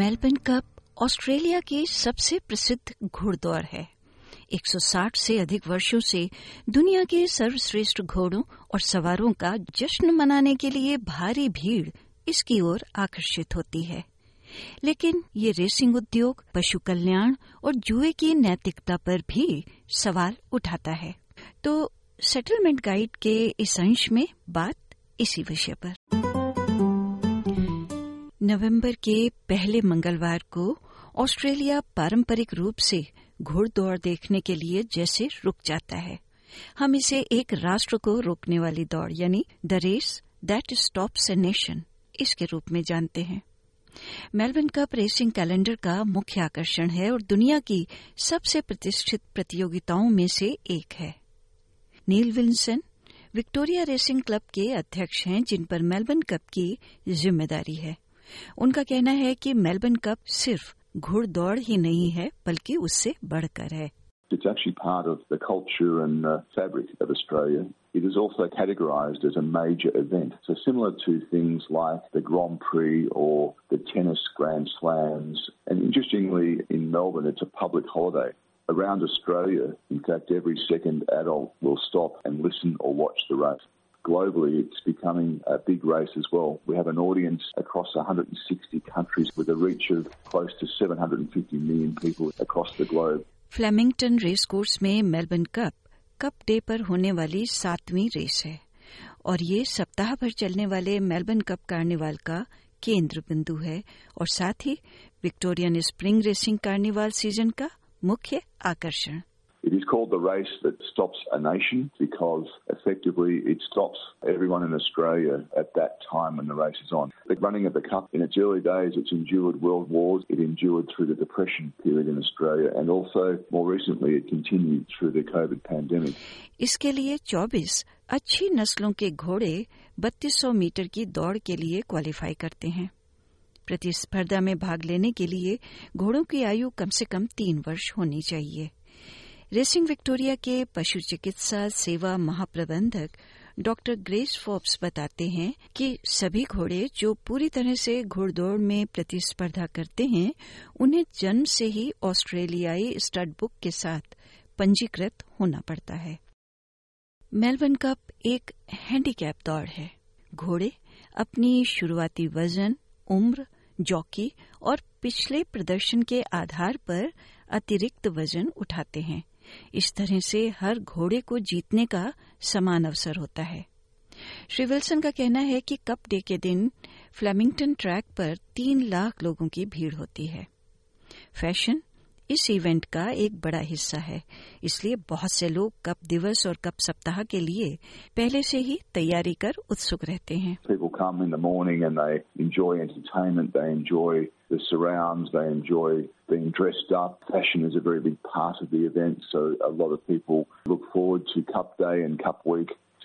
Melbourne cup Australia के सबसे प्रसिद्ध घुड़दौड़ है। 160 से अधिक वर्षों से दुनिया के सर्वश्रेष्ठ घोड़ों और सवारों का जश्न मनाने के लिए भारी भीड़ इसकी ओर आकर्षित होती है। लेकिन ये रेसिंग उद्योग, पशु कल्याण और जुए की नैतिकता पर भी सवाल उठाता है। तो सेटलमेंट गाइड के इस अंश में बात इसी विषय पर। नवंबर के पहले मंगलवार को ऑस्ट्रेलिया पारंपरिक रूप से घुड़दौड़ देखने के लिए जैसे रुक जाता है। हम इसे एक राष्ट्र को रोकने वाली दौड़, यानी the race, that stops a nation, इसके रूप में जानते हैं। मेलबर्न कप रेसिंग कैलेंडर का मुख्य आकर्षण है और दुनिया की सबसे प्रतिष्ठित प्रतियोगिताओं में से एक है। Neil Wilson, Victoria Racing Club के अध्यक्ष हैं, जिन पर मेलबर्न कप की ज़िम्मेदारी है। उनका कहना है कि मेलबर्न कप सिर्फ घुड़दौड़ ही नहीं है बल्कि उससे बढ़कर है It's actually part of the culture and uh, fabric of Australia. It is also categorised as a major event. So similar to things like the Grand Prix or the tennis Grand Slams. And interestingly, in Melbourne, it's a public holiday. Around Australia, in fact, every second adult will stop and listen or watch the race. Globally, it's becoming a big race as well. We have an audience across 160 countries with a reach of close to 750 million people across the globe. Flemington race course में Melbourne cup cup day पर होने वाली सातवीं race है और ये सप्ताह भर चलने वाले मेलबर्न कप कार्निवाल का केंद्र बिंदु है और साथ ही Victorian spring racing carnival season का मुख्य आकर्षण It is called the race that stops a nation because effectively it stops everyone in Australia at that time when the race is on. The running of the Cup, in its early days, it's endured world wars. It endured through the Depression period in Australia and also more recently it continued through the COVID pandemic. इसके लिए 24 अच्छी नस्लों के घोड़े 3200 metre की दौड़ के लिए क्वालिफाई करते हैं प्रतिस्पर्धा में भाग लेने के लिए घोड़ों की आयु कम से कम तीन वर्ष होनी चाहिए रेसिंग विक्टोरिया के पशु चिकित्सा सेवा महाप्रबंधक डॉक्टर ग्रेस फोर्ब्स बताते हैं कि सभी घोड़े जो पूरी तरह से घोड़दौड़ में प्रतिस्पर्धा करते हैं, उन्हें जन्म से ही ऑस्ट्रेलियाई स्टड बुक के साथ पंजीकृत होना पड़ता है। मेलबर्न कप एक हैंडीकैप दौड़ है। घोड़े अपनी शुरुआती वज़न, उम्र, जॉकी और पिछले प्रदर्शन के आधार पर अतिरिक्त वज़न उठाते हैं। इस तरह से हर घोड़े को जीतने का समान अवसर होता है। श्री विल्सन का कहना है कि कप डे के दिन फ्लेमिंगटन ट्रैक पर तीन लाख लोगों की भीड़ होती है। फ़ैशन इस इवेंट का एक बड़ा हिस्सा है। इसलिए बहुत से लोग कप दिवस और कप सप्ताह के लिए पहले से ही तैयारी कर उत्सुक रहते हैं।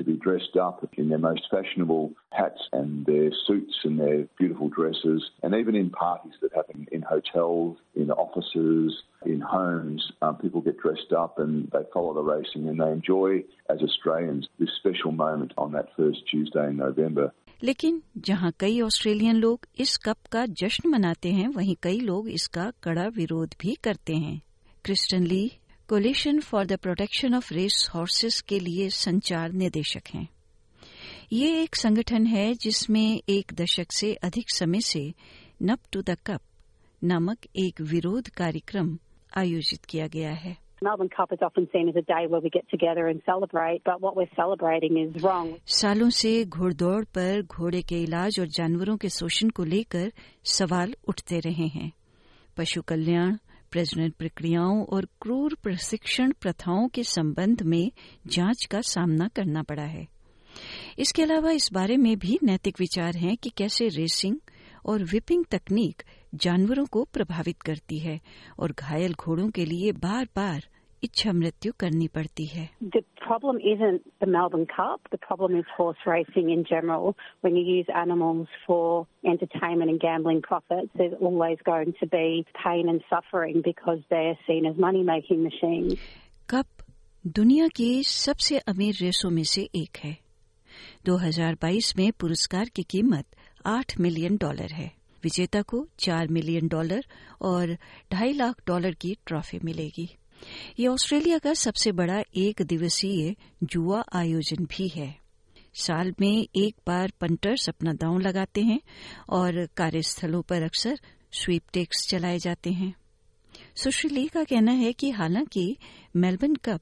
to be dressed up in their most fashionable hats and their suits and their beautiful dresses, and even in parties that happen in hotels, in offices, in homes, um, people get dressed up and they follow the racing and they enjoy, as Australians, this special moment on that first Tuesday in November. लेकिन जहां कई Australian लोग इस cup का जश्न मनाते हैं वहीं कई लोग इसका कड़ा विरोध भी करते हैं Kristen Lee Coalition for the Protection of Race Horses के लिए संचार निदेशक हैं। ये एक संगठन है जिसमें एक दशक से अधिक समय से नप टू द कप नामक एक विरोध कार्यक्रम आयोजित किया गया है। Melbourne Cup is often seen as a day where we get together and celebrate, but what we're celebrating is wrong. सालों से घोड़दौड़ पर घोड़े के इलाज और जानवरों के शोषण को लेकर सवाल उठते रहे हैं। पशु कल्याण प्रजनन प्रक्रियाओं और क्रूर प्रशिक्षण प्रथाओं के संबंध में जाँच का सामना करना पड़ा है। इसके अलावा इस बारे में भी नैतिक विचार हैं कि कैसे रेसिंग और विपिंग तकनीक जानवरों को प्रभावित करती है और घायल घोड़ों के लिए बार बार इच्छा मृत्यु करनी पड़ती है। The problem isn't the Melbourne Cup, the problem is horse racing in general. When you use animals for entertainment and gambling profits, there's always going to be pain and suffering because they're seen as money making machines. Cup दुनिया की सबसे अमीर रेसों में से एक है 2022 में पुरस्कार की कीमत 8 मिलियन डॉलर है विजेता को चार मिलियन डॉलर और ढाई लाख डॉलर की ट्रॉफी मिलेगी ये ऑस्ट्रेलिया का सबसे बड़ा एक दिवसीय जुआ आयोजन भी है। साल में एक बार पंटर्स अपना दांव लगाते हैं और कार्यस्थलों पर अक्सर स्वीप टेक्स चलाए जाते हैं। सुश्री ली का कहना है कि हालाँकि मेलबर्न कप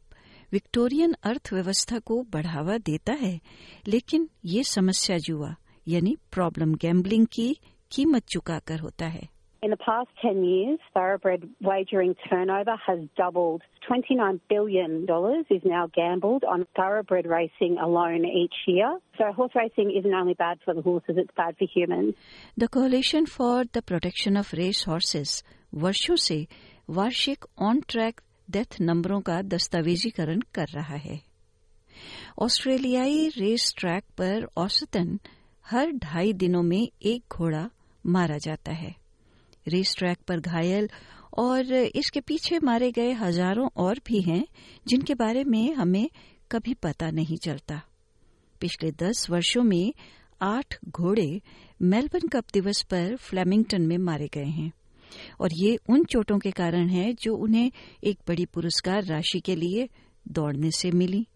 विक्टोरियन अर्थव्यवस्था को बढ़ावा देता है, लेकिन ये समस्या जुआ, यानी प्रॉब्लम गैम्बलिंग की कीमत चुकाकर होता है। In the past 10 years, thoroughbred wagering turnover has doubled. $29 billion is now gambled on thoroughbred racing alone each year. So horse racing isn't only bad for the horses, it's bad for humans. The Coalition for the Protection of Race Horses वर्षों से वार्षिक on track death नंबरों का दस्तावेजीकरण कर रहा है ऑस्ट्रेलियाई रेस ट्रैक पर औसतन हर ढाई दिनों में एक घोड़ा मारा जाता है रेस ट्रैक पर घायल और इसके पीछे मारे गए हज़ारों और भी हैं, जिनके बारे में हमें कभी पता नहीं चलता। पिछले दस वर्षों में आठ घोड़े मेलबर्न कप दिवस पर फ्लेमिंगटन में मारे गए हैं। और ये उन चोटों के कारण है जो उन्हें एक बड़ी पुरस्कार राशि के लिए दौड़ने से मिली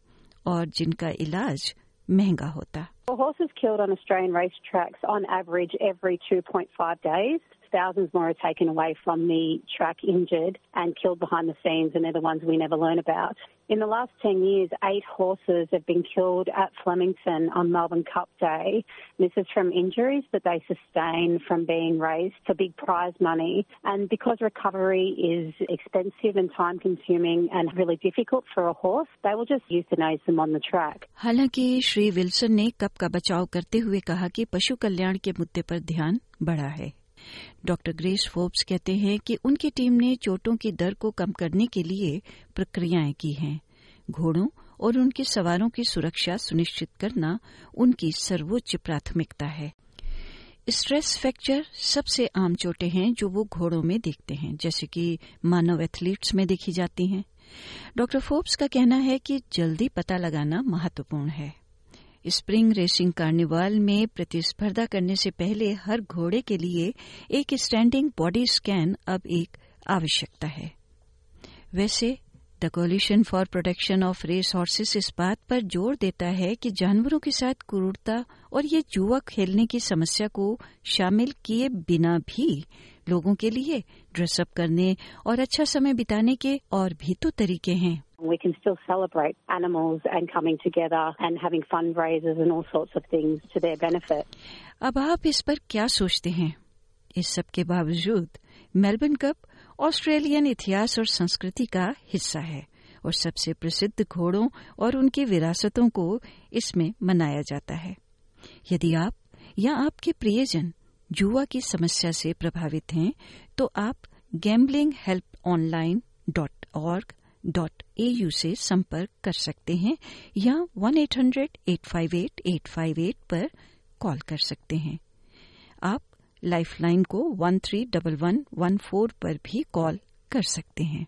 और जिनका इलाज महँगा होता। Well, horses killed on Australian racetracks on average every 2.5 days. Thousands more are taken away from the track injured and killed behind the scenes, and they're the ones we never learn about. In the last 10 years, eight horses have been killed at Flemington on Melbourne Cup Day. This is from injuries that they sustain from being raced for big prize money. And because recovery is expensive and time consuming and really difficult for a horse, they will just euthanize them on the track. हालांकि Shri Wilson ने cup का बचाव करते हुए कहा कि पशु कल्याण के मुद्दे पर ध्यान बढ़ा है। डॉक्टर ग्रेस फोर्ब्स कहते हैं कि उनकी टीम ने चोटों की दर को कम करने के लिए प्रक्रियाएँ की हैं। घोड़ों और उनके सवारों की सुरक्षा सुनिश्चित करना उनकी सर्वोच्च प्राथमिकता है। स्ट्रेस फ्रैक्चर सबसे आम चोटें हैं जो वो घोड़ों में देखते हैं, जैसे कि मानव एथलीट्स में देखी जाती हैं। डॉक्टर फोर्ब्स का कहना है कि जल्दी पता लगाना महत्वपूर्ण है। स्प्रिंग रेसिंग कार्निवाल में प्रतिस्पर्धा करने से पहले हर घोड़े के लिए एक स्टैंडिंग बॉडी स्कैन अब एक आवश्यकता है। वैसे, the Coalition for Protection of Race Horses इस बात पर ज़ोर देता है कि जानवरों के साथ क्रूरता और ये जुआ खेलने की समस्या को शामिल किए बिना भी लोगों के लिए ड्रेसअप करने और अच्छा समय बिताने के और भी तो तरीके हैं। We can still celebrate animals and coming together and having fundraisers and all sorts of things to their benefit. अब आप इस पर क्या सोचते हैं इस सब के बावजूद, मेलबर्न कप ऑस्ट्रेलियन इतिहास और संस्कृति का हिस्सा है और सबसे प्रसिद्ध घोड़ों और उनकी विरासतों को इसमें मनाया जाता है यदि आप या आपके प्रियजन जुआ की समस्या से प्रभावित हैं तो आप gambling help online dot org dot AU से संपर्क कर सकते हैं या one eight hundred eight five eight eight five eight पर कॉल कर सकते हैं। आप लाइफलाइन को one three double one one four पर भी कॉल कर सकते हैं।